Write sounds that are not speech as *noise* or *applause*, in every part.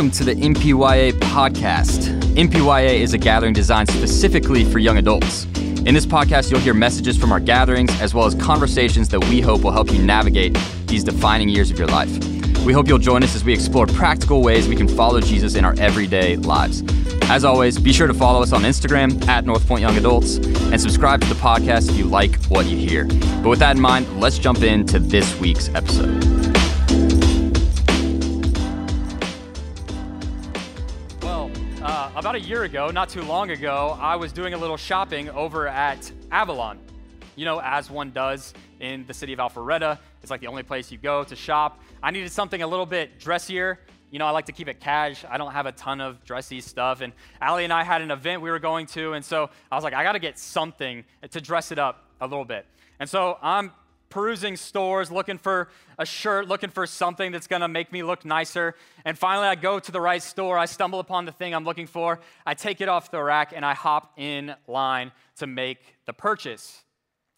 welcome to the MPYA podcast. MPYA is a gathering designed specifically for young adults. In this podcast, you'll hear messages from our gatherings as well as conversations that we hope will help you navigate these defining years of your life. We hope you'll join us as we explore practical ways we can follow Jesus in our everyday lives. As always, be sure to follow us on Instagram at North Point Young Adults and subscribe to the podcast if you like what you hear. But with that in mind, let's jump into this week's episode. About a year ago, not too long ago, I was doing a little shopping over at Avalon. You know, as one does in the city of Alpharetta, it's like the only place you go to shop. I needed something a little bit dressier. You know, I like to keep it cash. I don't have a ton of dressy stuff. And Allie and I had an event we were going to, and so I was like, I got to get something to dress it up a little bit. And so I'm perusing stores, looking for a shirt, looking for something that's gonna make me look nicer. And finally, I go to the right store. I stumble upon the thing I'm looking for. I take it off the rack and I hop in line to make the purchase.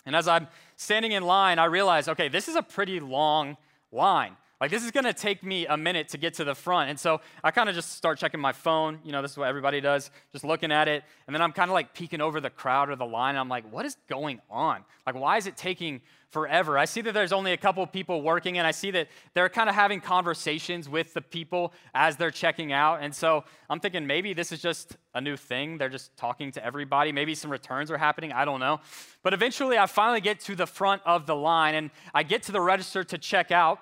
And as I'm standing in line, I realize, okay, this is a pretty long line. Like, this is gonna take me a minute to get to the front. And so I kind of just start checking my phone. You know, this is what everybody does, just looking at it. And then I'm kind of like peeking over the crowd or the line. And I'm like, what is going on? Like, why is it taking forever? I see that there's only a couple of people working, and I see that they're kind of having conversations with the people as they're checking out. And so I'm thinking maybe this is just a new thing. They're just talking to everybody. Maybe some returns are happening. I don't know. But eventually, I finally get to the front of the line, and I get to the register to check out.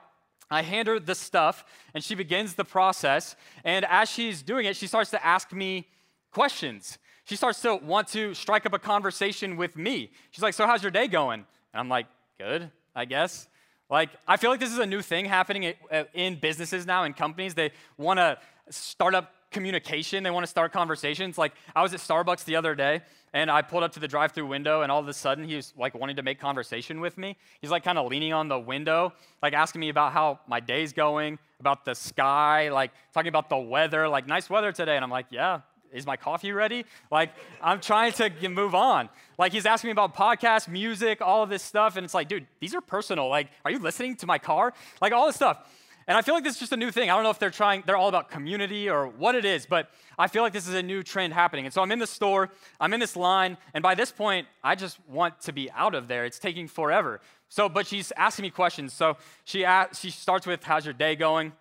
I hand her the stuff, and she begins the process. And as she's doing it, she starts to ask me questions. She starts to want to strike up a conversation with me. She's like, So, how's your day going? And I'm like, Good, I guess. Like, I feel like this is a new thing happening uh, in businesses now, in companies. They want to start up communication, they want to start conversations. Like, I was at Starbucks the other day, and I pulled up to the drive through window, and all of a sudden, he was like wanting to make conversation with me. He's like kind of leaning on the window, like asking me about how my day's going, about the sky, like talking about the weather, like nice weather today. And I'm like, yeah, is my coffee ready? Like, I'm trying to move on. Like, he's asking me about podcasts, music, all of this stuff. And it's like, dude, these are personal. Like, are you listening to my car? Like, all this stuff. And I feel like this is just a new thing. I don't know if they're trying, they're all about community or what it is, but I feel like this is a new trend happening. And so I'm in the store, I'm in this line, and by this point, I just want to be out of there. It's taking forever. So, but she's asking me questions. So she, asks, she starts with, How's your day going?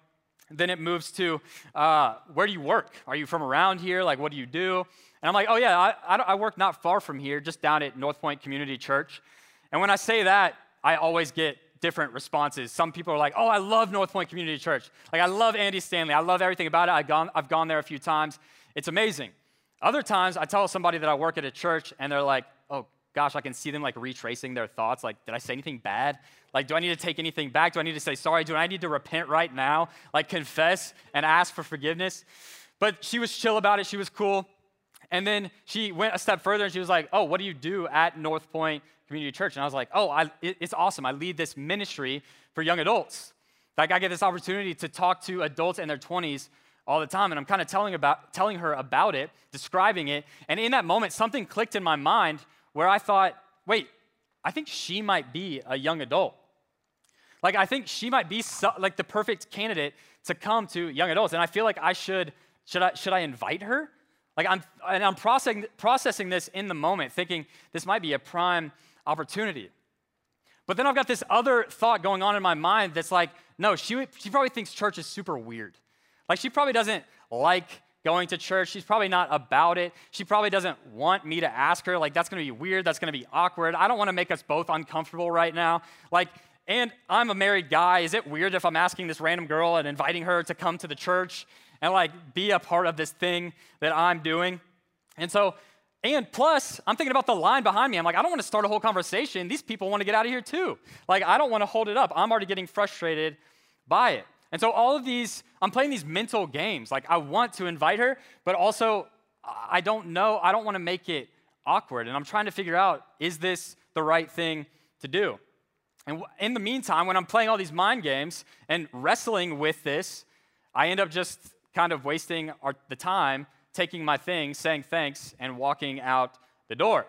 Then it moves to, uh, Where do you work? Are you from around here? Like, what do you do? And I'm like, Oh, yeah, I, I, I work not far from here, just down at North Point Community Church. And when I say that, I always get different responses. Some people are like, oh, I love North Point Community Church. Like, I love Andy Stanley. I love everything about it. I've gone, I've gone there a few times. It's amazing. Other times, I tell somebody that I work at a church, and they're like, gosh, I can see them like retracing their thoughts. Like, did I say anything bad? Like, do I need to take anything back? Do I need to say sorry? Do I need to repent right now? Like, confess and ask for forgiveness? But she was chill about it. She was cool. And then she went a step further and she was like, Oh, what do you do at North Point Community Church? And I was like, Oh, I, it's awesome. I lead this ministry for young adults. Like, I get this opportunity to talk to adults in their 20s all the time. And I'm kind of telling, about, telling her about it, describing it. And in that moment, something clicked in my mind where I thought, Wait, I think she might be a young adult. Like, I think she might be so, like the perfect candidate to come to young adults. And I feel like I should, should I, should I invite her? Like I'm, and I'm processing, processing this in the moment, thinking this might be a prime opportunity. But then I've got this other thought going on in my mind that's like, no, she, she probably thinks church is super weird. Like she probably doesn't like going to church. She's probably not about it. She probably doesn't want me to ask her. Like, that's gonna be weird. That's gonna be awkward. I don't wanna make us both uncomfortable right now. Like, and I'm a married guy. Is it weird if I'm asking this random girl and inviting her to come to the church? and like be a part of this thing that I'm doing. And so, and plus, I'm thinking about the line behind me. I'm like, I don't want to start a whole conversation. These people want to get out of here too. Like, I don't want to hold it up. I'm already getting frustrated by it. And so, all of these, I'm playing these mental games. Like, I want to invite her, but also, I don't know, I don't want to make it awkward. And I'm trying to figure out is this the right thing to do? And in the meantime, when I'm playing all these mind games and wrestling with this, I end up just kind of wasting our, the time taking my things, saying thanks, and walking out the door.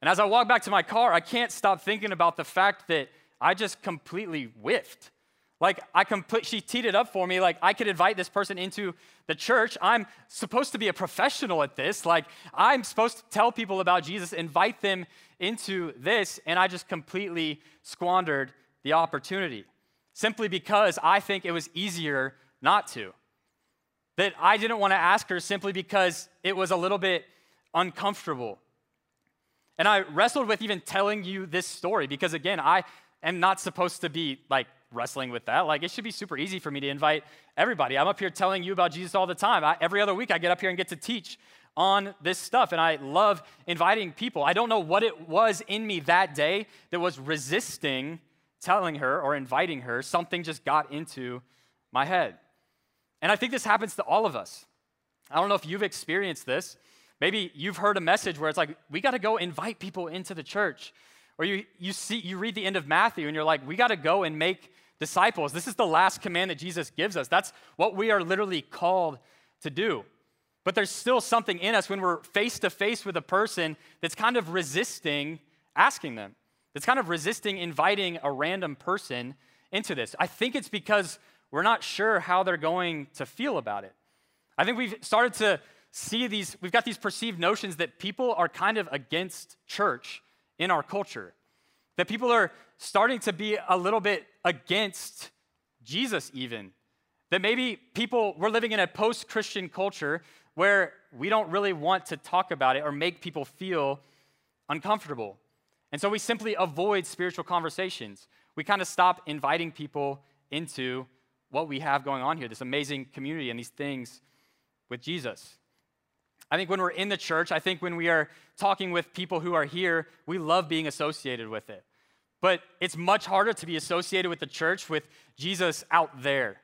And as I walk back to my car, I can't stop thinking about the fact that I just completely whiffed. Like I complete, she teed it up for me. Like I could invite this person into the church. I'm supposed to be a professional at this. Like I'm supposed to tell people about Jesus, invite them into this, and I just completely squandered the opportunity simply because I think it was easier not to. That I didn't want to ask her simply because it was a little bit uncomfortable. And I wrestled with even telling you this story because, again, I am not supposed to be like wrestling with that. Like, it should be super easy for me to invite everybody. I'm up here telling you about Jesus all the time. I, every other week, I get up here and get to teach on this stuff, and I love inviting people. I don't know what it was in me that day that was resisting telling her or inviting her. Something just got into my head. And I think this happens to all of us. I don't know if you've experienced this. Maybe you've heard a message where it's like, we got to go invite people into the church. Or you, you see, you read the end of Matthew and you're like, we got to go and make disciples. This is the last command that Jesus gives us. That's what we are literally called to do. But there's still something in us when we're face to face with a person that's kind of resisting asking them, that's kind of resisting inviting a random person into this. I think it's because we're not sure how they're going to feel about it. I think we've started to see these, we've got these perceived notions that people are kind of against church in our culture. That people are starting to be a little bit against Jesus, even. That maybe people, we're living in a post Christian culture where we don't really want to talk about it or make people feel uncomfortable. And so we simply avoid spiritual conversations. We kind of stop inviting people into what we have going on here, this amazing community and these things with Jesus. I think when we're in the church, I think when we are talking with people who are here, we love being associated with it. But it's much harder to be associated with the church with Jesus out there,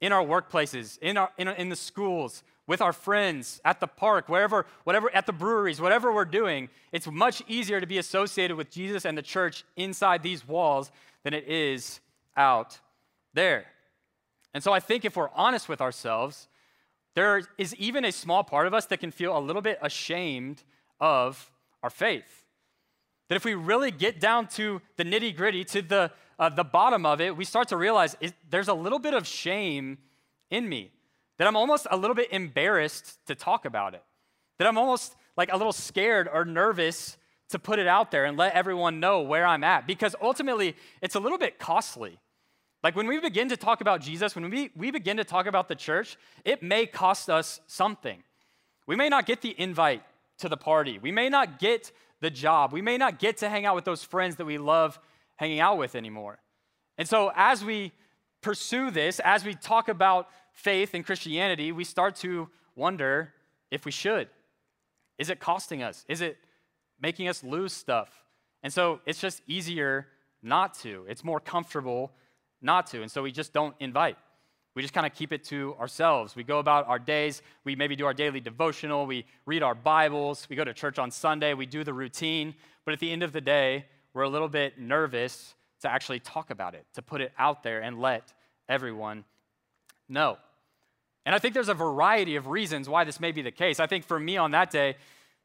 in our workplaces, in, our, in, in the schools, with our friends, at the park, wherever, whatever, at the breweries, whatever we're doing. It's much easier to be associated with Jesus and the church inside these walls than it is out there. And so I think if we're honest with ourselves, there is even a small part of us that can feel a little bit ashamed of our faith. That if we really get down to the nitty gritty, to the, uh, the bottom of it, we start to realize it, there's a little bit of shame in me. That I'm almost a little bit embarrassed to talk about it. That I'm almost like a little scared or nervous to put it out there and let everyone know where I'm at. Because ultimately, it's a little bit costly. Like when we begin to talk about Jesus, when we, we begin to talk about the church, it may cost us something. We may not get the invite to the party. We may not get the job. We may not get to hang out with those friends that we love hanging out with anymore. And so, as we pursue this, as we talk about faith and Christianity, we start to wonder if we should. Is it costing us? Is it making us lose stuff? And so, it's just easier not to. It's more comfortable not to. And so, we just don't invite. We just kind of keep it to ourselves. We go about our days. We maybe do our daily devotional. We read our Bibles. We go to church on Sunday. We do the routine. But at the end of the day, we're a little bit nervous to actually talk about it, to put it out there and let everyone know. And I think there's a variety of reasons why this may be the case. I think for me on that day,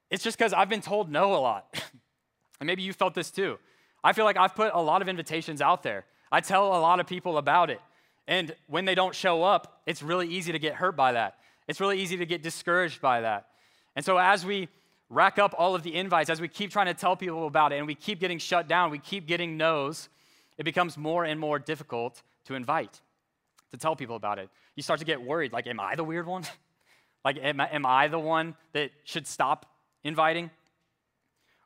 it's just because I've been told no a lot. *laughs* and maybe you felt this too. I feel like I've put a lot of invitations out there. I tell a lot of people about it. And when they don't show up, it's really easy to get hurt by that. It's really easy to get discouraged by that. And so as we rack up all of the invites, as we keep trying to tell people about it and we keep getting shut down, we keep getting no's, it becomes more and more difficult to invite, to tell people about it. You start to get worried like, am I the weird one? *laughs* like, am I, am I the one that should stop inviting?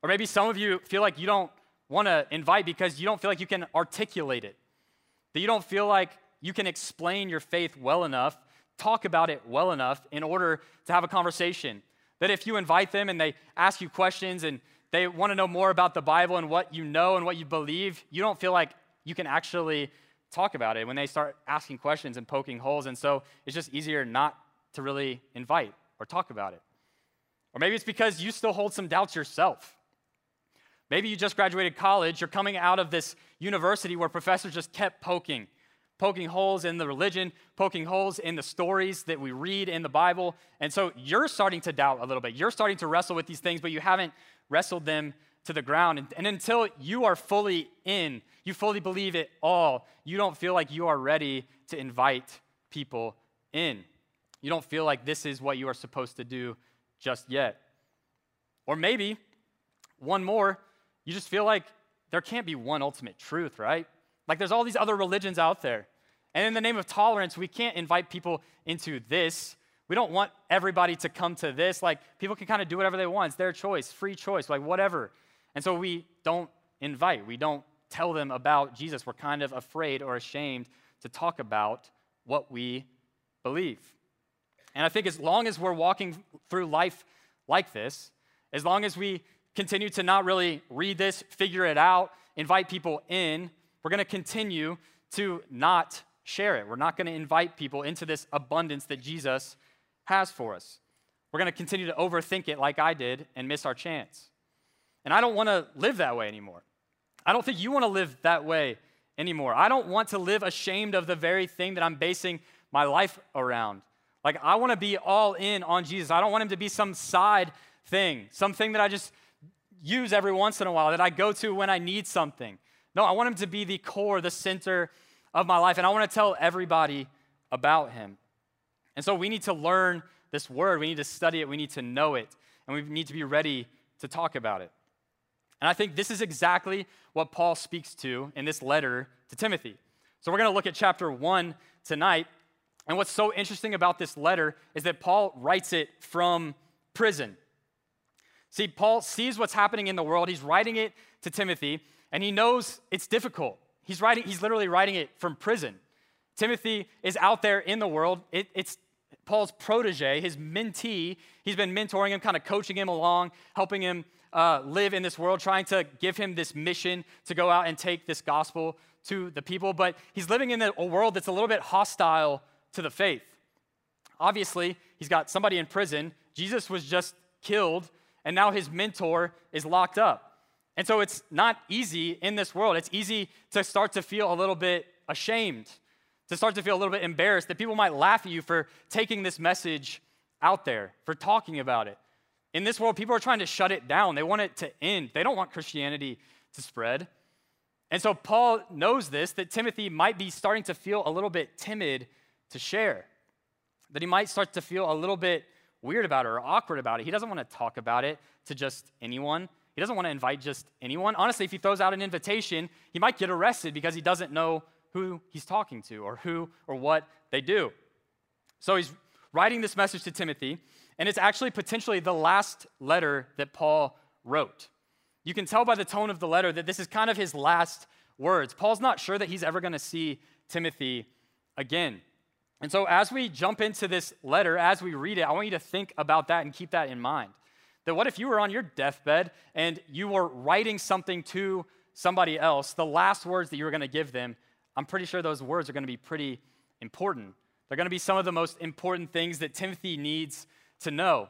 Or maybe some of you feel like you don't want to invite because you don't feel like you can articulate it, that you don't feel like you can explain your faith well enough, talk about it well enough in order to have a conversation. That if you invite them and they ask you questions and they want to know more about the Bible and what you know and what you believe, you don't feel like you can actually talk about it when they start asking questions and poking holes. And so it's just easier not to really invite or talk about it. Or maybe it's because you still hold some doubts yourself. Maybe you just graduated college, you're coming out of this university where professors just kept poking poking holes in the religion, poking holes in the stories that we read in the Bible. And so you're starting to doubt a little bit. You're starting to wrestle with these things, but you haven't wrestled them to the ground. And, and until you are fully in, you fully believe it all, you don't feel like you are ready to invite people in. You don't feel like this is what you are supposed to do just yet. Or maybe one more, you just feel like there can't be one ultimate truth, right? Like there's all these other religions out there. And in the name of tolerance, we can't invite people into this. We don't want everybody to come to this. Like people can kind of do whatever they want. It's their choice, free choice, like whatever. And so we don't invite, we don't tell them about Jesus. We're kind of afraid or ashamed to talk about what we believe. And I think as long as we're walking through life like this, as long as we continue to not really read this, figure it out, invite people in, we're going to continue to not share it. We're not going to invite people into this abundance that Jesus has for us. We're going to continue to overthink it like I did and miss our chance. And I don't want to live that way anymore. I don't think you want to live that way anymore. I don't want to live ashamed of the very thing that I'm basing my life around. Like, I want to be all in on Jesus. I don't want him to be some side thing, something that I just use every once in a while, that I go to when I need something. No, I want him to be the core, the center of my life, and I want to tell everybody about him. And so we need to learn this word, we need to study it, we need to know it, and we need to be ready to talk about it. And I think this is exactly what Paul speaks to in this letter to Timothy. So we're going to look at chapter 1 tonight, and what's so interesting about this letter is that Paul writes it from prison. See, Paul sees what's happening in the world. He's writing it to Timothy, and he knows it's difficult. He's writing, he's literally writing it from prison. Timothy is out there in the world. It, it's Paul's protege, his mentee. He's been mentoring him, kind of coaching him along, helping him uh, live in this world, trying to give him this mission to go out and take this gospel to the people. But he's living in a world that's a little bit hostile to the faith. Obviously, he's got somebody in prison. Jesus was just killed, and now his mentor is locked up. And so it's not easy in this world. It's easy to start to feel a little bit ashamed, to start to feel a little bit embarrassed that people might laugh at you for taking this message out there, for talking about it. In this world, people are trying to shut it down. They want it to end. They don't want Christianity to spread. And so Paul knows this that Timothy might be starting to feel a little bit timid to share, that he might start to feel a little bit weird about it or awkward about it. He doesn't want to talk about it to just anyone. He doesn't want to invite just anyone. Honestly, if he throws out an invitation, he might get arrested because he doesn't know who he's talking to or who or what they do. So he's writing this message to Timothy, and it's actually potentially the last letter that Paul wrote. You can tell by the tone of the letter that this is kind of his last words. Paul's not sure that he's ever going to see Timothy again. And so, as we jump into this letter, as we read it, I want you to think about that and keep that in mind. That what if you were on your deathbed and you were writing something to somebody else, the last words that you were going to give them, I'm pretty sure those words are going to be pretty important. They're going to be some of the most important things that Timothy needs to know.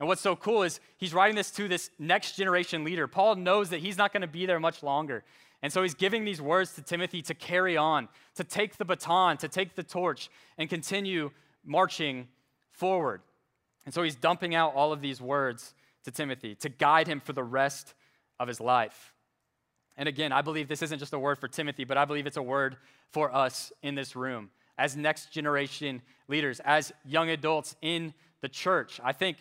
And what's so cool is he's writing this to this next generation leader. Paul knows that he's not going to be there much longer. And so he's giving these words to Timothy to carry on, to take the baton, to take the torch, and continue marching forward. And so he's dumping out all of these words to Timothy to guide him for the rest of his life. And again, I believe this isn't just a word for Timothy, but I believe it's a word for us in this room as next generation leaders, as young adults in the church. I think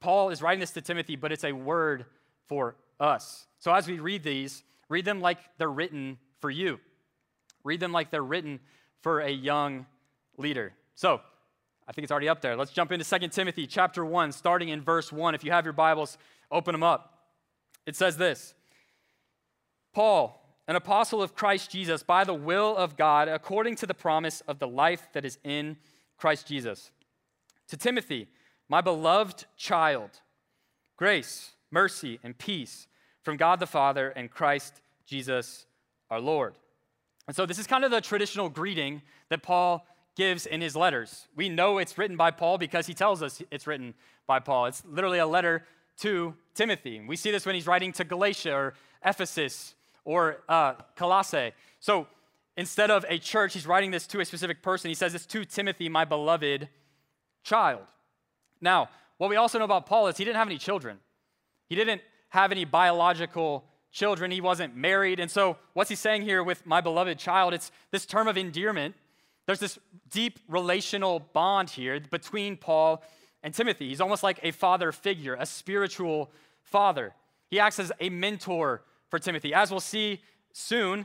Paul is writing this to Timothy, but it's a word for us. So as we read these, read them like they're written for you. Read them like they're written for a young leader. So I think it's already up there. Let's jump into 2 Timothy chapter 1, starting in verse 1. If you have your Bibles, open them up. It says this Paul, an apostle of Christ Jesus, by the will of God, according to the promise of the life that is in Christ Jesus. To Timothy, my beloved child, grace, mercy, and peace from God the Father and Christ Jesus our Lord. And so, this is kind of the traditional greeting that Paul gives in his letters. We know it's written by Paul because he tells us it's written by Paul. It's literally a letter to Timothy. We see this when he's writing to Galatia or Ephesus or uh, Colossae. So instead of a church, he's writing this to a specific person. He says it's to Timothy, my beloved child. Now, what we also know about Paul is he didn't have any children. He didn't have any biological children. He wasn't married. And so, what's he saying here with my beloved child? It's this term of endearment. There's this deep relational bond here between Paul and Timothy. He's almost like a father figure, a spiritual father. He acts as a mentor for Timothy. As we'll see soon,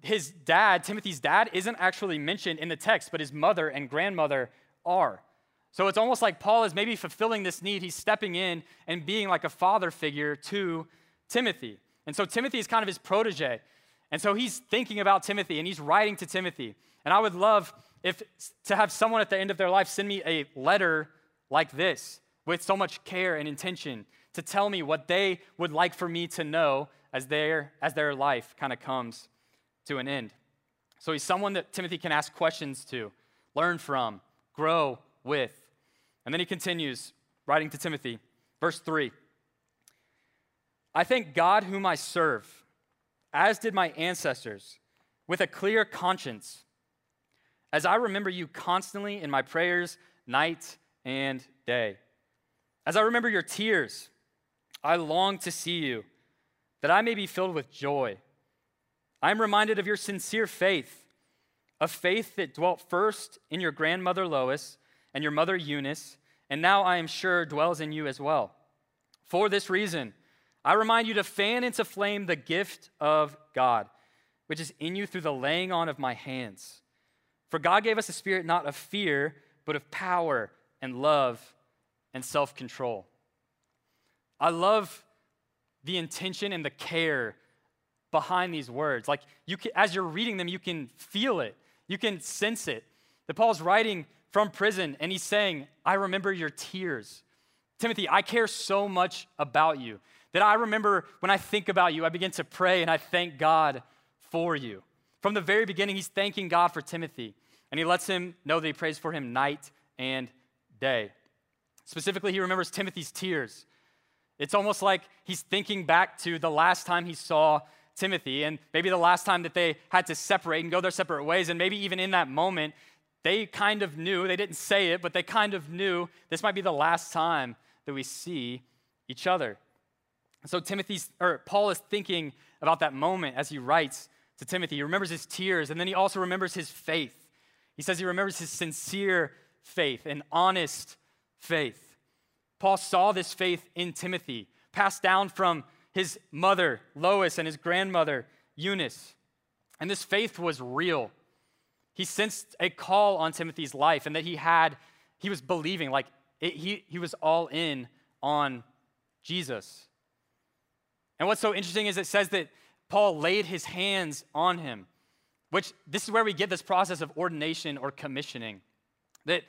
his dad, Timothy's dad, isn't actually mentioned in the text, but his mother and grandmother are. So it's almost like Paul is maybe fulfilling this need. He's stepping in and being like a father figure to Timothy. And so Timothy is kind of his protege. And so he's thinking about Timothy and he's writing to Timothy. And I would love if to have someone at the end of their life send me a letter like this with so much care and intention to tell me what they would like for me to know as their as their life kind of comes to an end. So he's someone that Timothy can ask questions to, learn from, grow with. And then he continues writing to Timothy, verse 3. I thank God whom I serve, as did my ancestors, with a clear conscience, as I remember you constantly in my prayers, night and day. As I remember your tears, I long to see you, that I may be filled with joy. I am reminded of your sincere faith, a faith that dwelt first in your grandmother Lois and your mother Eunice, and now I am sure dwells in you as well. For this reason, I remind you to fan into flame the gift of God, which is in you through the laying on of my hands. For God gave us a spirit not of fear, but of power and love and self control. I love the intention and the care behind these words. Like you can, as you're reading them, you can feel it. You can sense it. That Paul's writing from prison and he's saying, I remember your tears. Timothy, I care so much about you that I remember when I think about you, I begin to pray and I thank God for you. From the very beginning, he's thanking God for Timothy, and he lets him know that he prays for him night and day. Specifically, he remembers Timothy's tears. It's almost like he's thinking back to the last time he saw Timothy, and maybe the last time that they had to separate and go their separate ways, and maybe even in that moment, they kind of knew, they didn't say it, but they kind of knew this might be the last time that we see each other. So Timothy's or Paul is thinking about that moment as he writes to Timothy. He remembers his tears and then he also remembers his faith. He says he remembers his sincere faith and honest faith. Paul saw this faith in Timothy, passed down from his mother, Lois, and his grandmother, Eunice. And this faith was real. He sensed a call on Timothy's life and that he had, he was believing, like it, he, he was all in on Jesus. And what's so interesting is it says that Paul laid his hands on him, which this is where we get this process of ordination or commissioning. That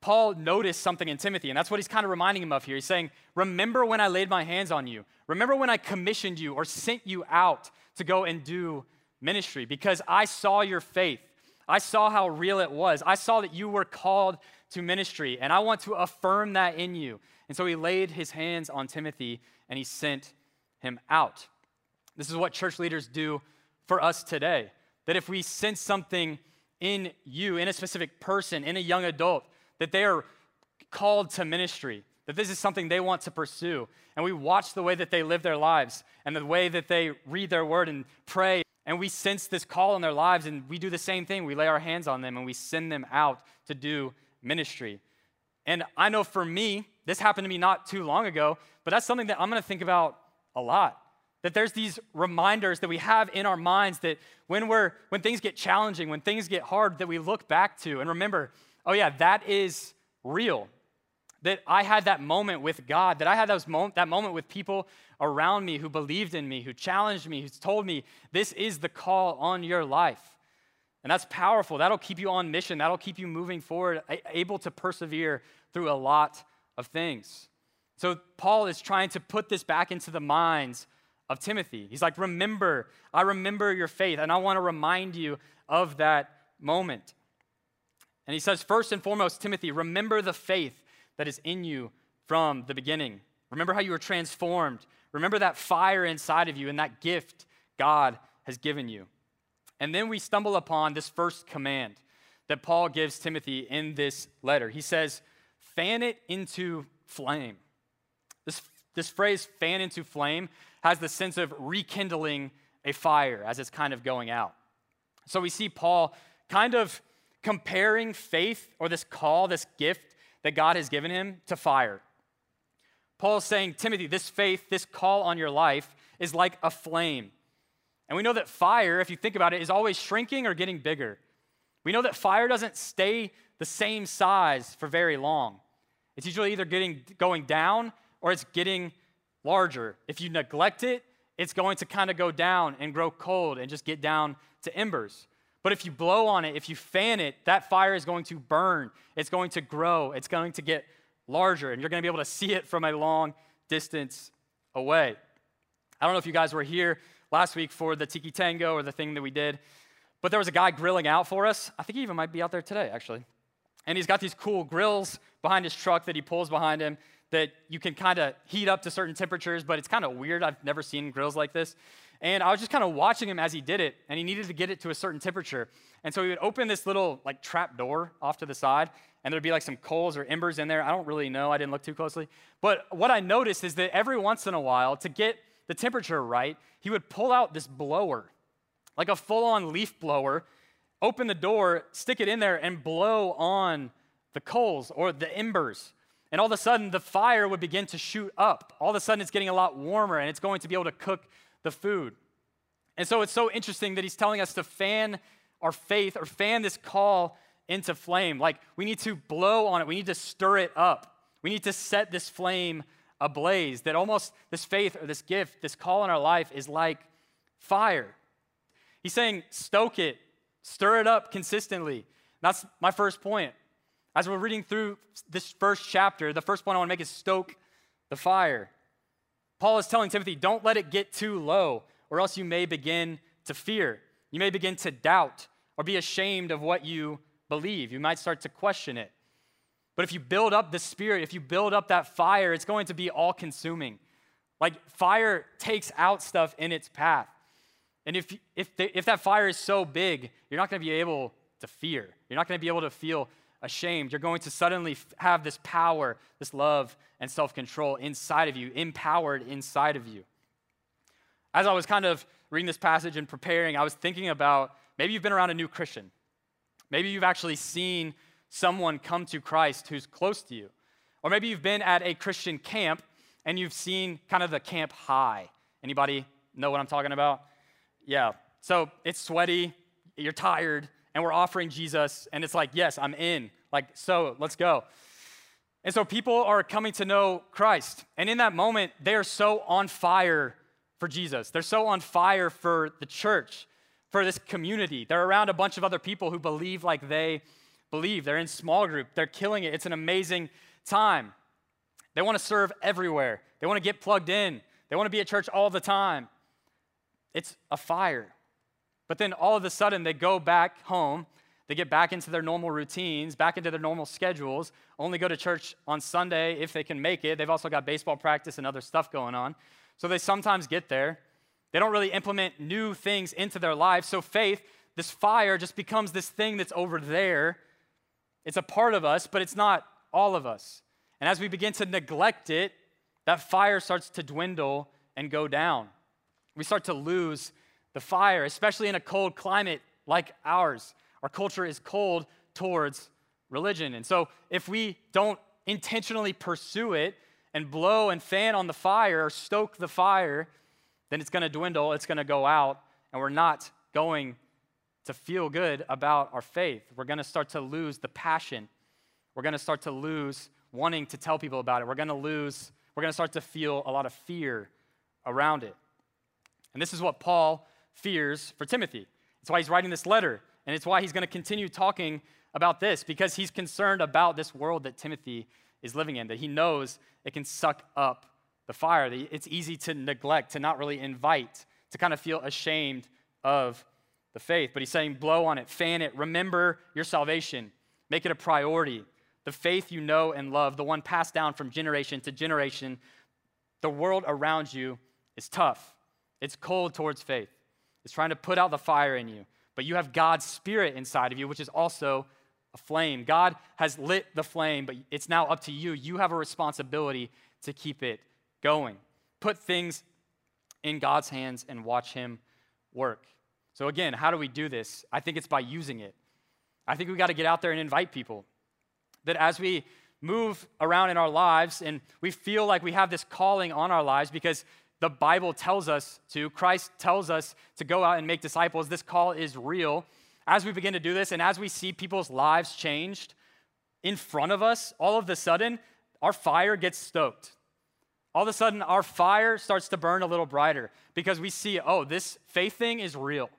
Paul noticed something in Timothy, and that's what he's kind of reminding him of here. He's saying, Remember when I laid my hands on you. Remember when I commissioned you or sent you out to go and do ministry because I saw your faith. I saw how real it was. I saw that you were called to ministry, and I want to affirm that in you. And so he laid his hands on Timothy and he sent him out. This is what church leaders do for us today. That if we sense something in you, in a specific person, in a young adult, that they are called to ministry, that this is something they want to pursue, and we watch the way that they live their lives and the way that they read their word and pray, and we sense this call in their lives, and we do the same thing. We lay our hands on them and we send them out to do ministry. And I know for me, this happened to me not too long ago, but that's something that I'm gonna think about a lot. That there's these reminders that we have in our minds that when we're when things get challenging, when things get hard, that we look back to and remember, oh yeah, that is real. That I had that moment with God, that I had those that moment with people around me who believed in me, who challenged me, who told me this is the call on your life. And that's powerful. That'll keep you on mission. That'll keep you moving forward, able to persevere through a lot of things. So Paul is trying to put this back into the minds of Timothy. He's like, Remember, I remember your faith, and I want to remind you of that moment. And he says, First and foremost, Timothy, remember the faith that is in you from the beginning. Remember how you were transformed. Remember that fire inside of you and that gift God has given you. And then we stumble upon this first command that Paul gives Timothy in this letter. He says, Fan it into flame. This this phrase, fan into flame, has the sense of rekindling a fire as it's kind of going out. So we see Paul kind of comparing faith or this call, this gift that God has given him to fire. Paul is saying, Timothy, this faith, this call on your life is like a flame. And we know that fire, if you think about it, is always shrinking or getting bigger. We know that fire doesn't stay the same size for very long. It's usually either getting going down or it's getting larger. If you neglect it, it's going to kind of go down and grow cold and just get down to embers. But if you blow on it, if you fan it, that fire is going to burn. It's going to grow. It's going to get larger, and you're going to be able to see it from a long distance away. I don't know if you guys were here last week for the Tiki Tango or the thing that we did, but there was a guy grilling out for us. I think he even might be out there today, actually. And he's got these cool grills behind his truck that he pulls behind him that you can kind of heat up to certain temperatures, but it's kind of weird. I've never seen grills like this. And I was just kind of watching him as he did it, and he needed to get it to a certain temperature. And so he would open this little like trap door off to the side, and there'd be like some coals or embers in there. I don't really know. I didn't look too closely. But what I noticed is that every once in a while, to get the temperature right, he would pull out this blower, like a full on leaf blower, open the door, stick it in there, and blow on the coals or the embers. And all of a sudden, the fire would begin to shoot up. All of a sudden, it's getting a lot warmer and it's going to be able to cook the food. And so it's so interesting that he's telling us to fan our faith or fan this call into flame. Like we need to blow on it, we need to stir it up, we need to set this flame ablaze. That almost this faith or this gift, this call in our life is like fire. He's saying, stoke it, stir it up consistently. That's my first point. As we're reading through this first chapter, the first point I want to make is stoke the fire. Paul is telling Timothy, don't let it get too low, or else you may begin to fear. You may begin to doubt or be ashamed of what you believe. You might start to question it. But if you build up the spirit, if you build up that fire, it's going to be all consuming. Like fire takes out stuff in its path. And if, if, if that fire is so big, you're not going to be able to fear. You're not going to be able to feel ashamed. You're going to suddenly have this power, this love, and self control inside of you, empowered inside of you. As I was kind of reading this passage and preparing, I was thinking about maybe you've been around a new Christian. Maybe you've actually seen someone come to Christ who's close to you. Or maybe you've been at a Christian camp and you've seen kind of the camp high. Anybody know what I'm talking about? Yeah. So it's sweaty, you're tired, and we're offering Jesus, and it's like, yes, I'm in. Like, so let's go. And so people are coming to know Christ. And in that moment, they are so on fire for Jesus. They're so on fire for the church, for this community. They're around a bunch of other people who believe like they believe. They're in small group. They're killing it. It's an amazing time. They want to serve everywhere. They want to get plugged in. They want to be at church all the time. It's a fire. But then all of a sudden, they go back home. They get back into their normal routines, back into their normal schedules, only go to church on Sunday if they can make it. They've also got baseball practice and other stuff going on. So they sometimes get there. They don't really implement new things into their lives. So faith, this fire, just becomes this thing that's over there. It's a part of us, but it's not all of us. And as we begin to neglect it, that fire starts to dwindle and go down. We start to lose the fire, especially in a cold climate like ours. Our culture is cold towards religion. And so if we don't intentionally pursue it and blow and fan on the fire or stoke the fire, then it's going to dwindle, it's going to go out, and we're not going to feel good about our faith. We're going to start to lose the passion. We're going to start to lose wanting to tell people about it. We're going to lose, we're going to start to feel a lot of fear around it. And this is what Paul fears for Timothy. It's why he's writing this letter, and it's why he's going to continue talking about this because he's concerned about this world that Timothy is living in, that he knows it can suck up the fire, that it's easy to neglect, to not really invite, to kind of feel ashamed of the faith. But he's saying, blow on it, fan it, remember your salvation, make it a priority. The faith you know and love, the one passed down from generation to generation, the world around you is tough. It's cold towards faith. It's trying to put out the fire in you. But you have God's Spirit inside of you, which is also a flame. God has lit the flame, but it's now up to you. You have a responsibility to keep it going. Put things in God's hands and watch Him work. So, again, how do we do this? I think it's by using it. I think we got to get out there and invite people. That as we move around in our lives and we feel like we have this calling on our lives because the Bible tells us to, Christ tells us to go out and make disciples, this call is real. As we begin to do this and as we see people's lives changed in front of us, all of a sudden, our fire gets stoked. All of a sudden, our fire starts to burn a little brighter because we see, oh, this faith thing is real.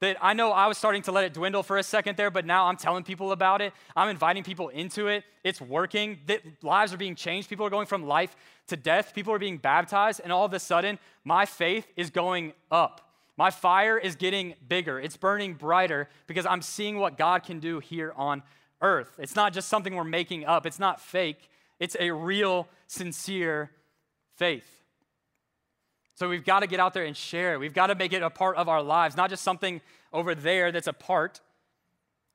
That I know I was starting to let it dwindle for a second there, but now I'm telling people about it. I'm inviting people into it. It's working. That lives are being changed. People are going from life to death. People are being baptized. And all of a sudden, my faith is going up. My fire is getting bigger. It's burning brighter because I'm seeing what God can do here on earth. It's not just something we're making up, it's not fake. It's a real, sincere faith. So we've got to get out there and share. We've got to make it a part of our lives, not just something over there that's a part.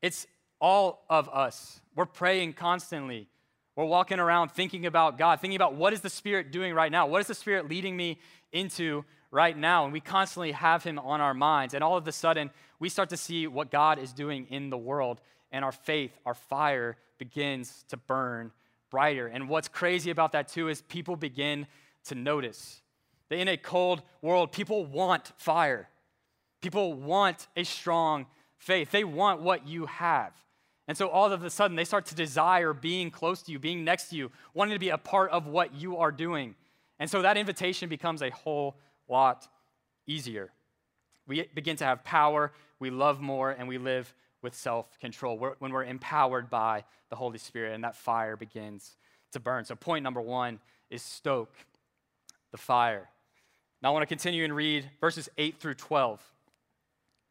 It's all of us. We're praying constantly. We're walking around thinking about God, thinking about what is the Spirit doing right now? What is the Spirit leading me into right now? And we constantly have Him on our minds. And all of a sudden, we start to see what God is doing in the world. And our faith, our fire begins to burn brighter. And what's crazy about that, too, is people begin to notice. That in a cold world, people want fire. People want a strong faith. They want what you have. And so all of a sudden, they start to desire being close to you, being next to you, wanting to be a part of what you are doing. And so that invitation becomes a whole lot easier. We begin to have power, we love more, and we live with self control when we're empowered by the Holy Spirit, and that fire begins to burn. So, point number one is stoke the fire. Now, I want to continue and read verses 8 through 12.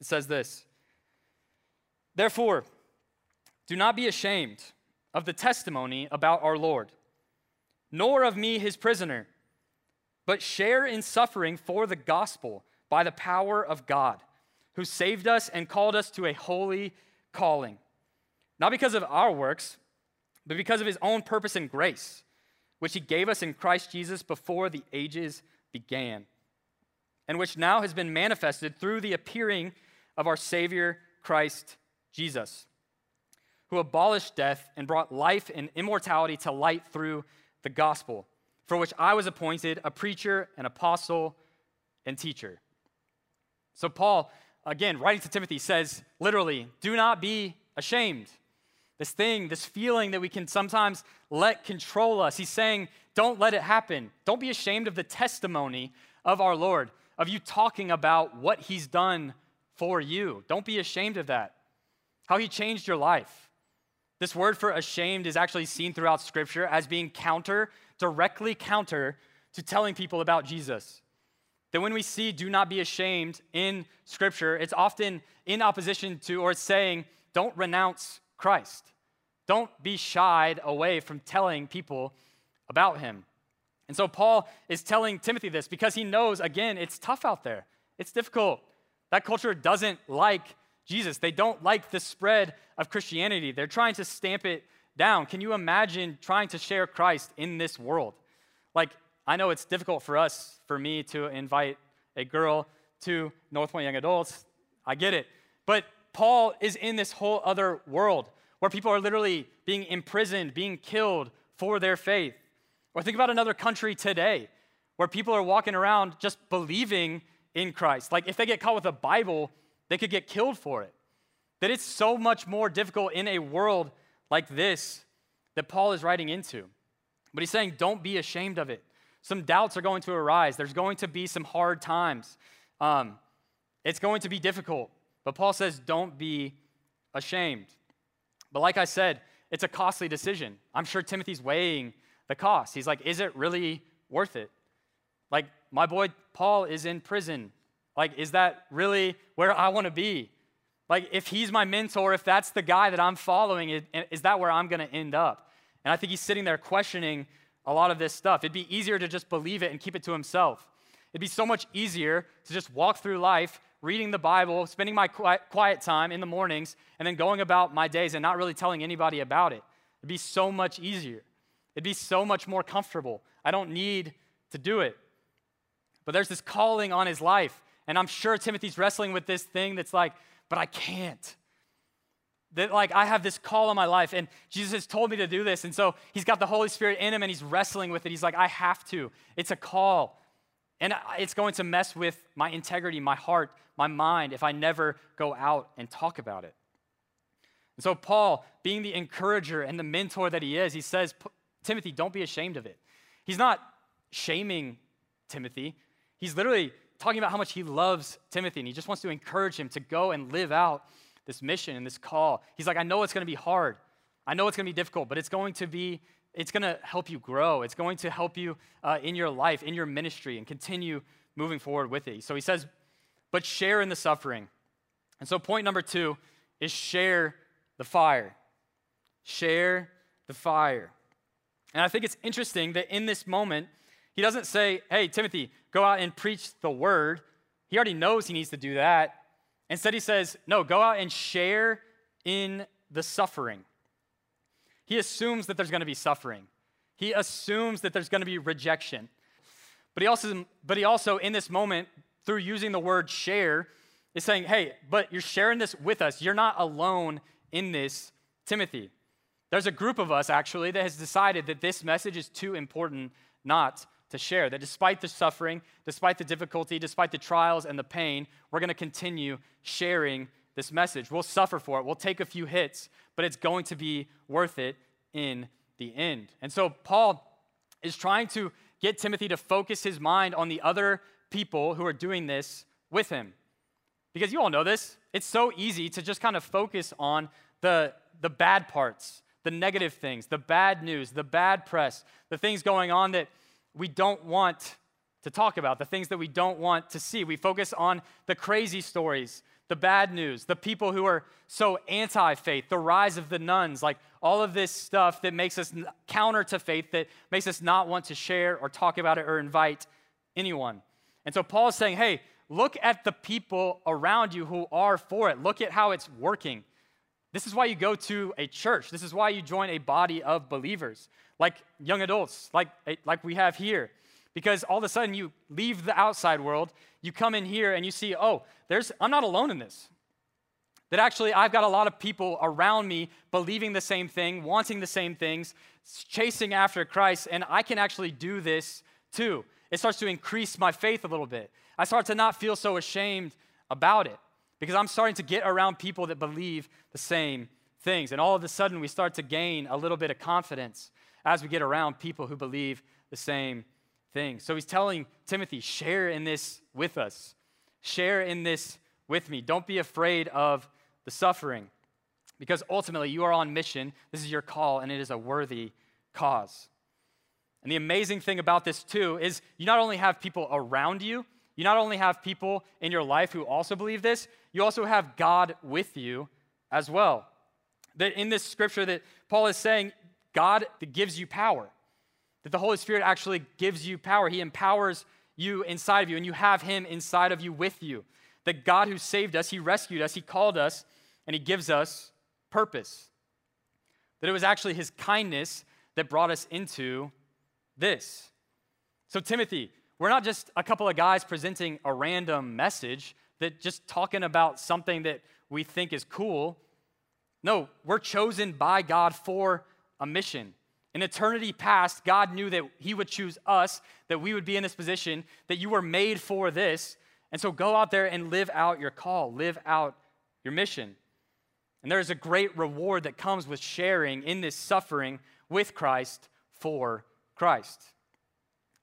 It says this Therefore, do not be ashamed of the testimony about our Lord, nor of me, his prisoner, but share in suffering for the gospel by the power of God, who saved us and called us to a holy calling, not because of our works, but because of his own purpose and grace which he gave us in Christ Jesus before the ages began, and which now has been manifested through the appearing of our Savior Christ Jesus, who abolished death and brought life and immortality to light through the gospel, for which I was appointed a preacher, an apostle, and teacher. So, Paul, again, writing to Timothy, says literally, do not be ashamed this thing, this feeling that we can sometimes let control us. He's saying, don't let it happen. Don't be ashamed of the testimony of our Lord, of you talking about what He's done for you. Don't be ashamed of that. How He changed your life. This word for ashamed is actually seen throughout Scripture as being counter, directly counter to telling people about Jesus. That when we see do not be ashamed in Scripture, it's often in opposition to or saying, don't renounce Christ. Don't be shied away from telling people about him. And so Paul is telling Timothy this because he knows, again, it's tough out there. It's difficult. That culture doesn't like Jesus. They don't like the spread of Christianity. They're trying to stamp it down. Can you imagine trying to share Christ in this world? Like, I know it's difficult for us, for me, to invite a girl to North Point Young Adults. I get it. But Paul is in this whole other world where people are literally being imprisoned, being killed for their faith. Or think about another country today where people are walking around just believing in Christ. Like if they get caught with a Bible, they could get killed for it. That it's so much more difficult in a world like this that Paul is writing into. But he's saying, don't be ashamed of it. Some doubts are going to arise. There's going to be some hard times. Um, it's going to be difficult. But Paul says, don't be ashamed. But like I said, it's a costly decision. I'm sure Timothy's weighing the cost. He's like, is it really worth it? Like, my boy Paul is in prison. Like, is that really where I want to be? Like, if he's my mentor, if that's the guy that I'm following, is that where I'm going to end up? And I think he's sitting there questioning a lot of this stuff. It'd be easier to just believe it and keep it to himself. It'd be so much easier to just walk through life reading the Bible, spending my quiet time in the mornings, and then going about my days and not really telling anybody about it. It'd be so much easier. It'd be so much more comfortable. I don't need to do it. But there's this calling on his life. And I'm sure Timothy's wrestling with this thing that's like, but I can't. That, like, I have this call on my life, and Jesus has told me to do this. And so he's got the Holy Spirit in him, and he's wrestling with it. He's like, I have to. It's a call. And it's going to mess with my integrity, my heart, my mind if I never go out and talk about it. And so, Paul, being the encourager and the mentor that he is, he says, Timothy, don't be ashamed of it. He's not shaming Timothy. He's literally talking about how much he loves Timothy and he just wants to encourage him to go and live out this mission and this call. He's like, I know it's going to be hard. I know it's going to be difficult, but it's going to be, it's going to help you grow. It's going to help you uh, in your life, in your ministry, and continue moving forward with it. So he says, but share in the suffering. And so point number two is share the fire. Share the fire. And I think it's interesting that in this moment, he doesn't say, hey, Timothy, go out and preach the word. He already knows he needs to do that. Instead, he says, no, go out and share in the suffering. He assumes that there's going to be suffering. He assumes that there's going to be rejection. But he also, but he also in this moment, through using the word share, is saying, hey, but you're sharing this with us. You're not alone in this, Timothy. There's a group of us actually that has decided that this message is too important not to share. That despite the suffering, despite the difficulty, despite the trials and the pain, we're going to continue sharing this message. We'll suffer for it, we'll take a few hits, but it's going to be worth it in the end. And so Paul is trying to get Timothy to focus his mind on the other people who are doing this with him. Because you all know this, it's so easy to just kind of focus on the, the bad parts, the negative things, the bad news, the bad press, the things going on that we don't want to talk about, the things that we don't want to see. We focus on the crazy stories, the bad news, the people who are so anti faith, the rise of the nones, like all of this stuff that makes us counter to faith, that makes us not want to share or talk about it or invite anyone. And so Paul is saying, hey, look at the people around you who are for it. Look at how it's working. This is why you go to a church. This is why you join a body of believers like young adults, like, eh, like we have here. Because all of a sudden you leave the outside world, you come in here and you see, oh, there's, I'm not alone in this. That actually I've got a lot of people around me believing the same thing, wanting the same things, chasing after Christ, and I can actually do this too. It starts to increase my faith a little bit. I start to not feel so ashamed about it because I'm starting to get around people that believe the same things. And all of a sudden, we start to gain a little bit of confidence as we get around people who believe the same thing. So he's telling Timothy, share in this with us. Share in this with me. Don't be afraid of the suffering because ultimately you are on mission. This is your call, and it is a worthy cause. And the amazing thing about this, too, is you not only have people around you, you not only have people in your life who also believe this, you also have God with you as well. That in this scripture that Paul is saying, God gives you power. That the Holy Spirit actually gives you power. He empowers you inside of you, and you have Him inside of you with you. That God who saved us, He rescued us, He called us, and He gives us purpose. That it was actually His kindness that brought us into this. So, Timothy, we're not just a couple of guys presenting a random message that just talking about something that we think is cool. No, we're chosen by God for a mission. In eternity past, God knew that He would choose us, that we would be in this position, that you were made for this. And so go out there and live out your call, live out your mission. And there's a great reward that comes with sharing in this suffering with Christ for Christ.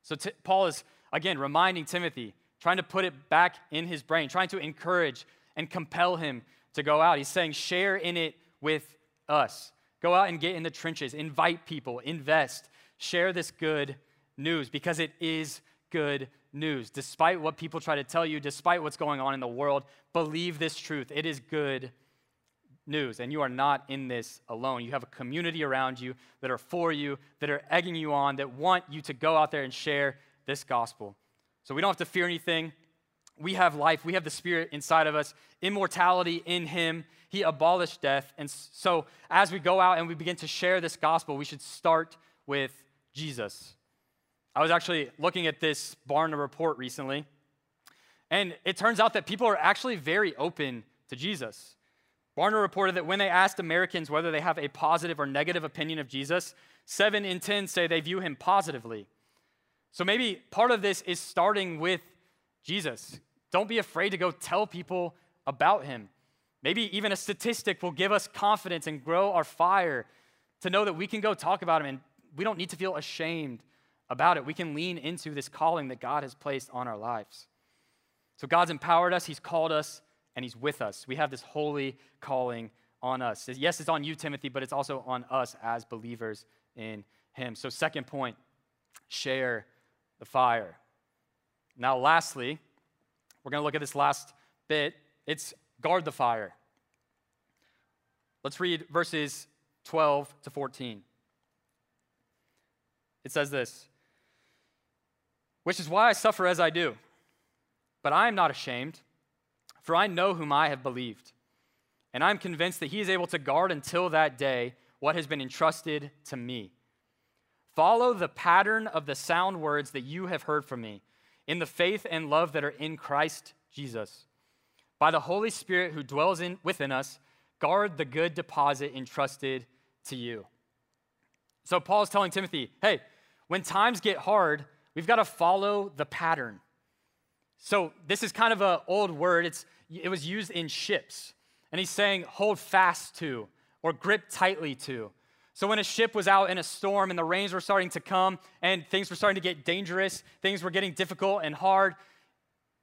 So t- Paul is, again, reminding Timothy, trying to put it back in his brain, trying to encourage and compel him to go out. He's saying, share in it with us. Go out and get in the trenches, invite people, invest, share this good news because it is good news. Despite what people try to tell you, despite what's going on in the world, believe this truth. It is good news. And you are not in this alone. You have a community around you that are for you, that are egging you on, that want you to go out there and share this gospel. So we don't have to fear anything. We have life, we have the Spirit inside of us, immortality in Him. He abolished death. And so, as we go out and we begin to share this gospel, we should start with Jesus. I was actually looking at this Barna report recently, and it turns out that people are actually very open to Jesus. Barna reported that when they asked Americans whether they have a positive or negative opinion of Jesus, seven in 10 say they view him positively. So maybe part of this is starting with Jesus. Don't be afraid to go tell people about him. Maybe even a statistic will give us confidence and grow our fire to know that we can go talk about him and we don't need to feel ashamed about it. We can lean into this calling that God has placed on our lives. So God's empowered us, He's called us, and He's with us. We have this holy calling on us. Yes, it's on you, Timothy, but it's also on us as believers in Him. So, second point share the fire. Now, lastly, we're going to look at this last bit. It's guard the fire. Let's read verses 12 to 14. It says this Which is why I suffer as I do. But I am not ashamed, for I know whom I have believed. And I'm convinced that he is able to guard until that day what has been entrusted to me. Follow the pattern of the sound words that you have heard from me in the faith and love that are in Christ Jesus. By the Holy Spirit who dwells in, within us, guard the good deposit entrusted to you. So Paul's telling Timothy, hey, when times get hard, we've got to follow the pattern. So this is kind of an old word. It's, it was used in ships. And he's saying, hold fast to or grip tightly to. So when a ship was out in a storm and the rains were starting to come and things were starting to get dangerous, things were getting difficult and hard,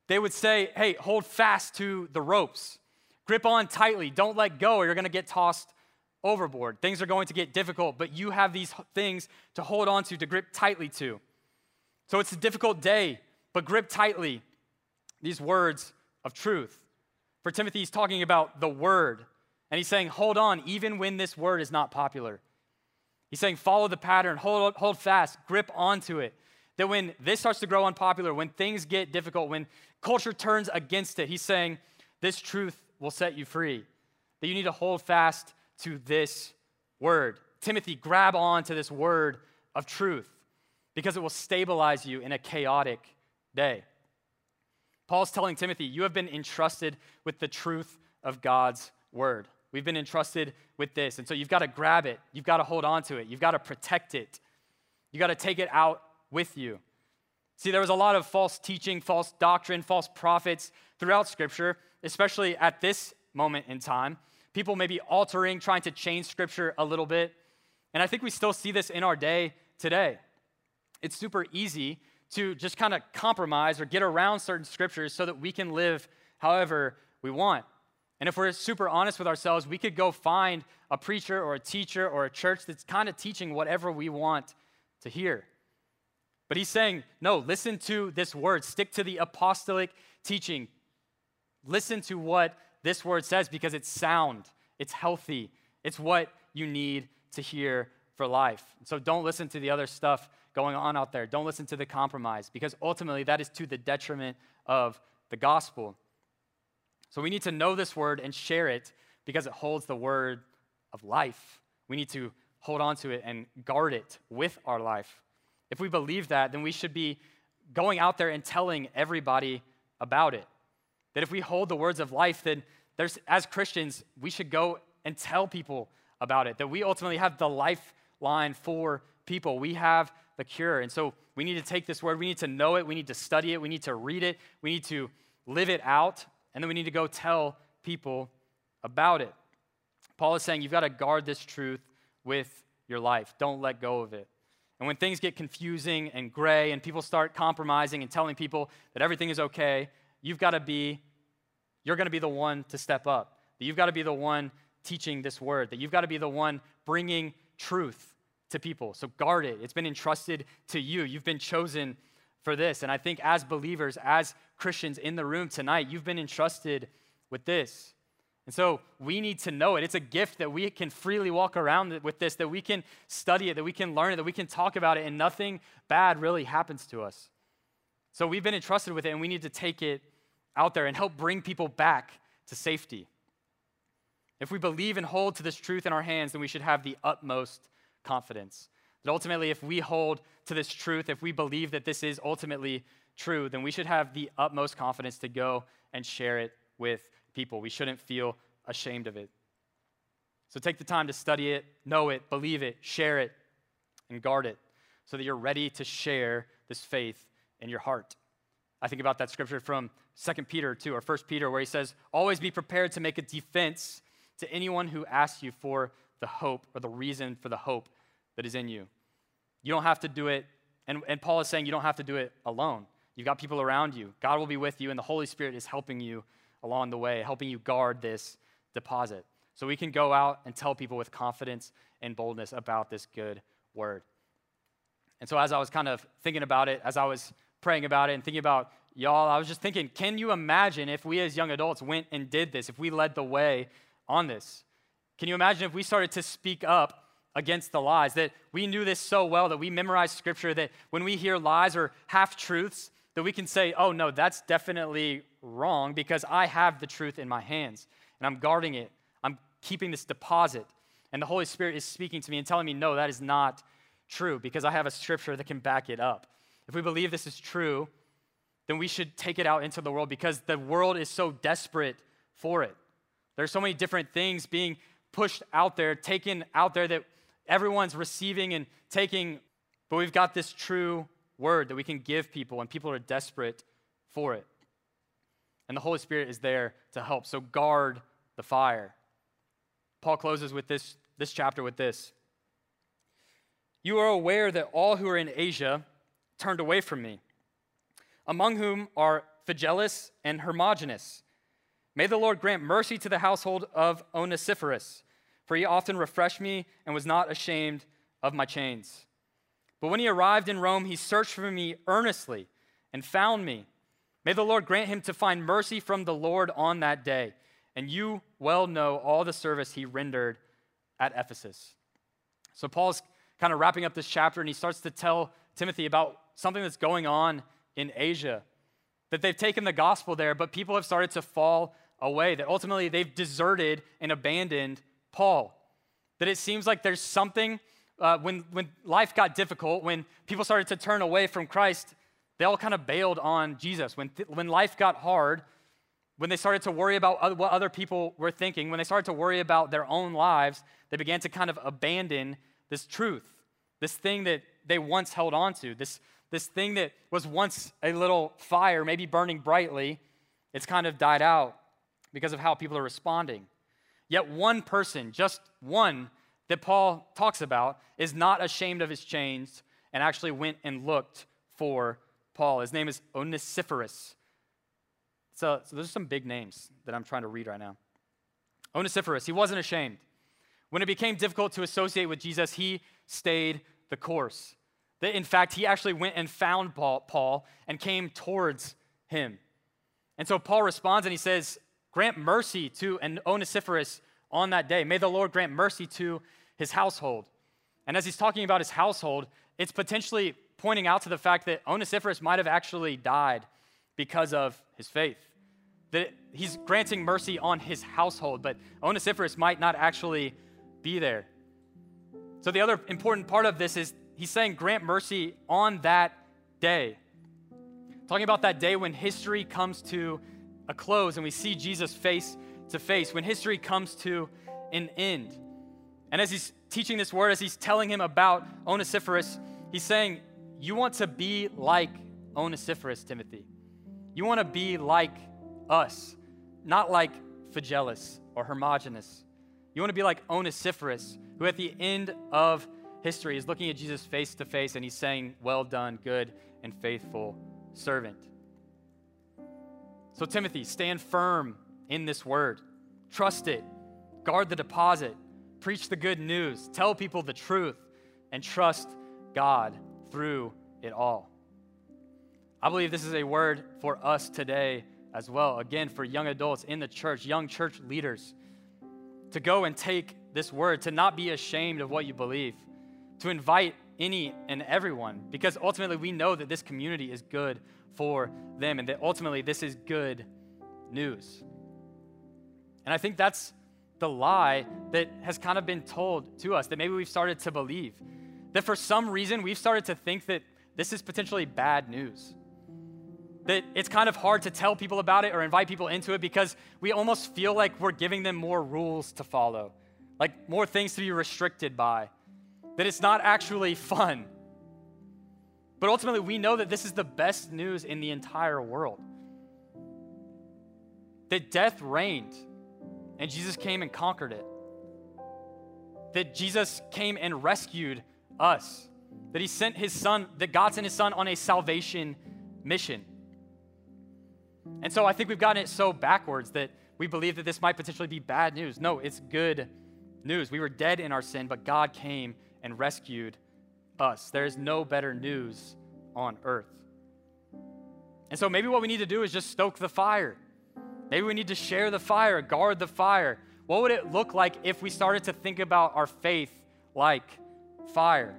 they would say, hey, hold fast to the ropes. Grip on tightly. Don't let go or you're going to get tossed overboard. Things are going to get difficult, but you have these things to hold on to, to grip tightly to. So it's a difficult day, but grip tightly these words of truth. For Timothy, he's talking about the word, and he's saying, hold on, even when this word is not popular. He's saying, follow the pattern, hold, hold fast, grip onto it. That when this starts to grow unpopular, when things get difficult, when culture turns against it, he's saying, this truth will set you free. That you need to hold fast to this word. Timothy, grab on to this word of truth because it will stabilize you in a chaotic day. Paul's telling Timothy, you have been entrusted with the truth of God's word. We've been entrusted with this. And so you've got to grab it. You've got to hold on to it. You've got to protect it. You've got to take it out with you. See, there was a lot of false teaching, false doctrine, false prophets throughout Scripture, especially at this moment in time. People may be altering, trying to change Scripture a little bit. And I think we still see this in our day today. It's super easy to just kind of compromise or get around certain scriptures so that we can live however we want. And if we're super honest with ourselves, we could go find a preacher or a teacher or a church that's kind of teaching whatever we want to hear. But he's saying, no, listen to this word, stick to the apostolic teaching. Listen to what this word says because it's sound, it's healthy, it's what you need to hear for life. So don't listen to the other stuff going on out there. Don't listen to the compromise because ultimately that is to the detriment of the gospel. So we need to know this word and share it because it holds the word of life. We need to hold on to it and guard it with our life. If we believe that, then we should be going out there and telling everybody about it. That if we hold the words of life, then there's, as Christians, we should go and tell people about it. That we ultimately have the lifeline for people. We have the cure. And so we need to take this word, we need to know it, we need to study it, we need to read it, we need to live it out, and then we need to go tell people about it. Paul is saying you've got to guard this truth with your life. Don't let go of it. And when things get confusing and gray and people start compromising and telling people that everything is okay, you've got to be, you're going to be the one to step up. That you've got to be the one teaching this word, that you've got to be the one bringing truth to people. So guard it. It's been entrusted to you. You've been chosen for this. And I think as believers, as Christians in the room tonight, you've been entrusted with this. And so we need to know it. It's a gift that we can freely walk around with this, that we can study it, that we can learn it, that we can talk about it, and nothing bad really happens to us. So we've been entrusted with it, and we need to take it out there and help bring people back to safety. If we believe and hold to this truth in our hands, then we should have the utmost confidence. That ultimately, if we hold to this truth, if we believe that this is ultimately true, then we should have the utmost confidence to go and share it with people. We shouldn't feel ashamed of it. So take the time to study it, know it, believe it, share it, and guard it so that you're ready to share this faith in your heart. I think about that scripture from 2 Peter 2 or 1 Peter where he says, Always be prepared to make a defense to anyone who asks you for the hope or the reason for the hope that is in you. You don't have to do it, and, and Paul is saying you don't have to do it alone. You've got people around you. God will be with you, and the Holy Spirit is helping you along the way, helping you guard this deposit. So we can go out and tell people with confidence and boldness about this good word. And so as I was kind of thinking about it, as I was praying about it and thinking about y'all, I was just thinking, can you imagine if we as young adults went and did this, if we led the way on this? Can you imagine if we started to speak up against the lies, that we knew this so well that we memorized scripture, that when we hear lies or half truths, that we can say, oh no, that's definitely wrong because I have the truth in my hands and I'm guarding it. I'm keeping this deposit. And the Holy Spirit is speaking to me and telling me, no, that is not true because I have a scripture that can back it up. If we believe this is true, then we should take it out into the world because the world is so desperate for it. There's so many different things being pushed out there, taken out there that everyone's receiving and taking, but we've got this true word that we can give people, and people are desperate for it. And the Holy Spirit is there to help. So guard the fire. Paul closes with this, this chapter with this. You are aware that all who are in Asia turned away from me, among whom are Phygelus and Hermogenes. May the Lord grant mercy to the household of Onesiphorus, for he often refreshed me and was not ashamed of my chains. But when he arrived in Rome, he searched for me earnestly and found me. May the Lord grant him to find mercy from the Lord on that day. And you well know all the service he rendered at Ephesus. So Paul's kind of wrapping up this chapter and he starts to tell Timothy about something that's going on in Asia. That they've taken the gospel there, but people have started to fall away. That ultimately they've deserted and abandoned Paul. That it seems like there's something uh, when, when life got difficult, when people started to turn away from Christ, they all kind of bailed on Jesus. When, th- when life got hard, when they started to worry about other, what other people were thinking, when they started to worry about their own lives, they began to kind of abandon this truth, this thing that they once held on to, this, this thing that was once a little fire, maybe burning brightly. It's kind of died out because of how people are responding. Yet one person, just one, that Paul talks about is not ashamed of his chains and actually went and looked for Paul. His name is Onesiphorus. So, so those are some big names that I'm trying to read right now. Onesiphorus, he wasn't ashamed. When it became difficult to associate with Jesus, he stayed the course. That in fact, he actually went and found Paul, Paul and came towards him. And so Paul responds and he says, Grant mercy to an Onesiphorus on that day. May the Lord grant mercy to his household. And as he's talking about his household, it's potentially pointing out to the fact that Onesiphorus might have actually died because of his faith. That he's granting mercy on his household, but Onesiphorus might not actually be there. So, the other important part of this is he's saying, grant mercy on that day. Talking about that day when history comes to a close and we see Jesus face to face, when history comes to an end. And as he's teaching this word, as he's telling him about Onesiphorus, he's saying, You want to be like Onesiphorus, Timothy. You want to be like us, not like Phygelus or Hermogenes. You want to be like Onesiphorus, who at the end of history is looking at Jesus face to face and he's saying, Well done, good and faithful servant. So, Timothy, stand firm in this word. Trust it. Guard the deposit. Preach the good news. Tell people the truth. And trust God through it all. I believe this is a word for us today as well. Again, for young adults in the church, young church leaders, to go and take this word, to not be ashamed of what you believe, to invite any and everyone, because ultimately we know that this community is good for them and that ultimately this is good news. And I think that's the lie that has kind of been told to us that maybe we've started to believe that for some reason we've started to think that this is potentially bad news. That it's kind of hard to tell people about it or invite people into it because we almost feel like we're giving them more rules to follow, like more things to be restricted by, that it's not actually fun. But ultimately, we know that this is the best news in the entire world. That death reigned and Jesus came and conquered it. That Jesus came and rescued us. That he sent his son, that God sent his son on a salvation mission. And so I think we've gotten it so backwards that we believe that this might potentially be bad news. No, it's good news. We were dead in our sin, but God came and rescued us. There is no better news on earth. And so maybe what we need to do is just stoke the fire. Maybe we need to share the fire, guard the fire. What would it look like if we started to think about our faith like fire?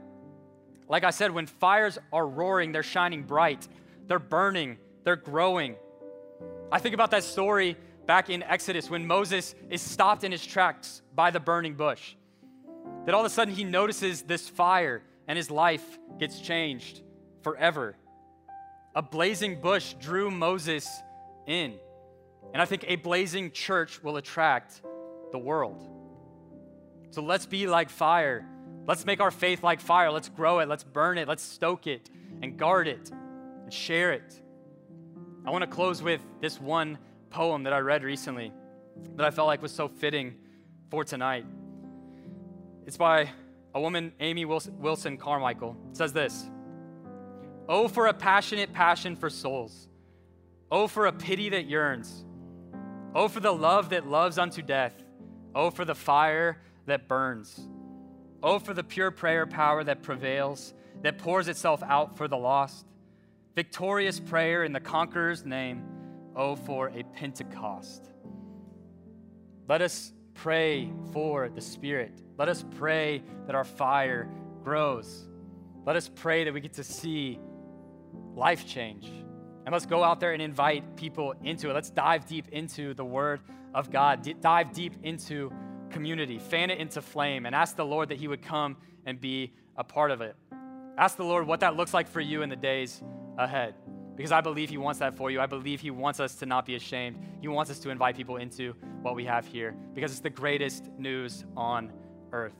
Like I said, when fires are roaring, they're shining bright, they're burning, they're growing. I think about that story back in Exodus when Moses is stopped in his tracks by the burning bush. That all of a sudden he notices this fire and his life gets changed forever. A blazing bush drew Moses in. And I think a blazing church will attract the world. So let's be like fire. Let's make our faith like fire. Let's grow it. Let's burn it. Let's stoke it and guard it and share it. I want to close with this one poem that I read recently that I felt like was so fitting for tonight. It's by a woman, Amy Wilson Carmichael. It says this Oh, for a passionate passion for souls. Oh, for a pity that yearns. Oh, for the love that loves unto death. Oh, for the fire that burns. Oh, for the pure prayer power that prevails, that pours itself out for the lost. Victorious prayer in the conqueror's name. Oh, for a Pentecost. Let us pray for the Spirit. Let us pray that our fire grows. Let us pray that we get to see life change. And let's go out there and invite people into it. Let's dive deep into the Word of God, D- dive deep into community, fan it into flame, and ask the Lord that He would come and be a part of it. Ask the Lord what that looks like for you in the days ahead. Because I believe He wants that for you. I believe He wants us to not be ashamed. He wants us to invite people into what we have here because it's the greatest news on earth.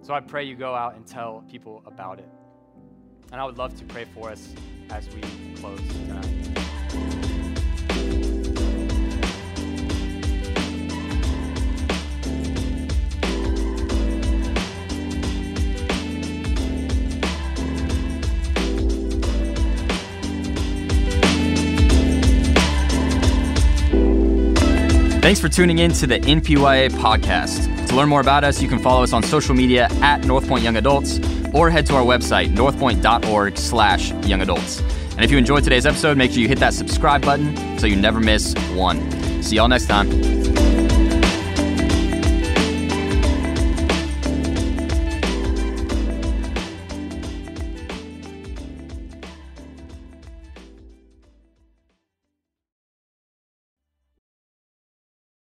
So I pray you go out and tell people about it. And I would love to pray for us as we close tonight. Thanks for tuning in to the NPYA podcast. To learn more about us, you can follow us on social media at North Point Young Adults or head to our website, northpoint.org slash young adults. And if you enjoyed today's episode, make sure you hit that subscribe button so you never miss one. See y'all next time.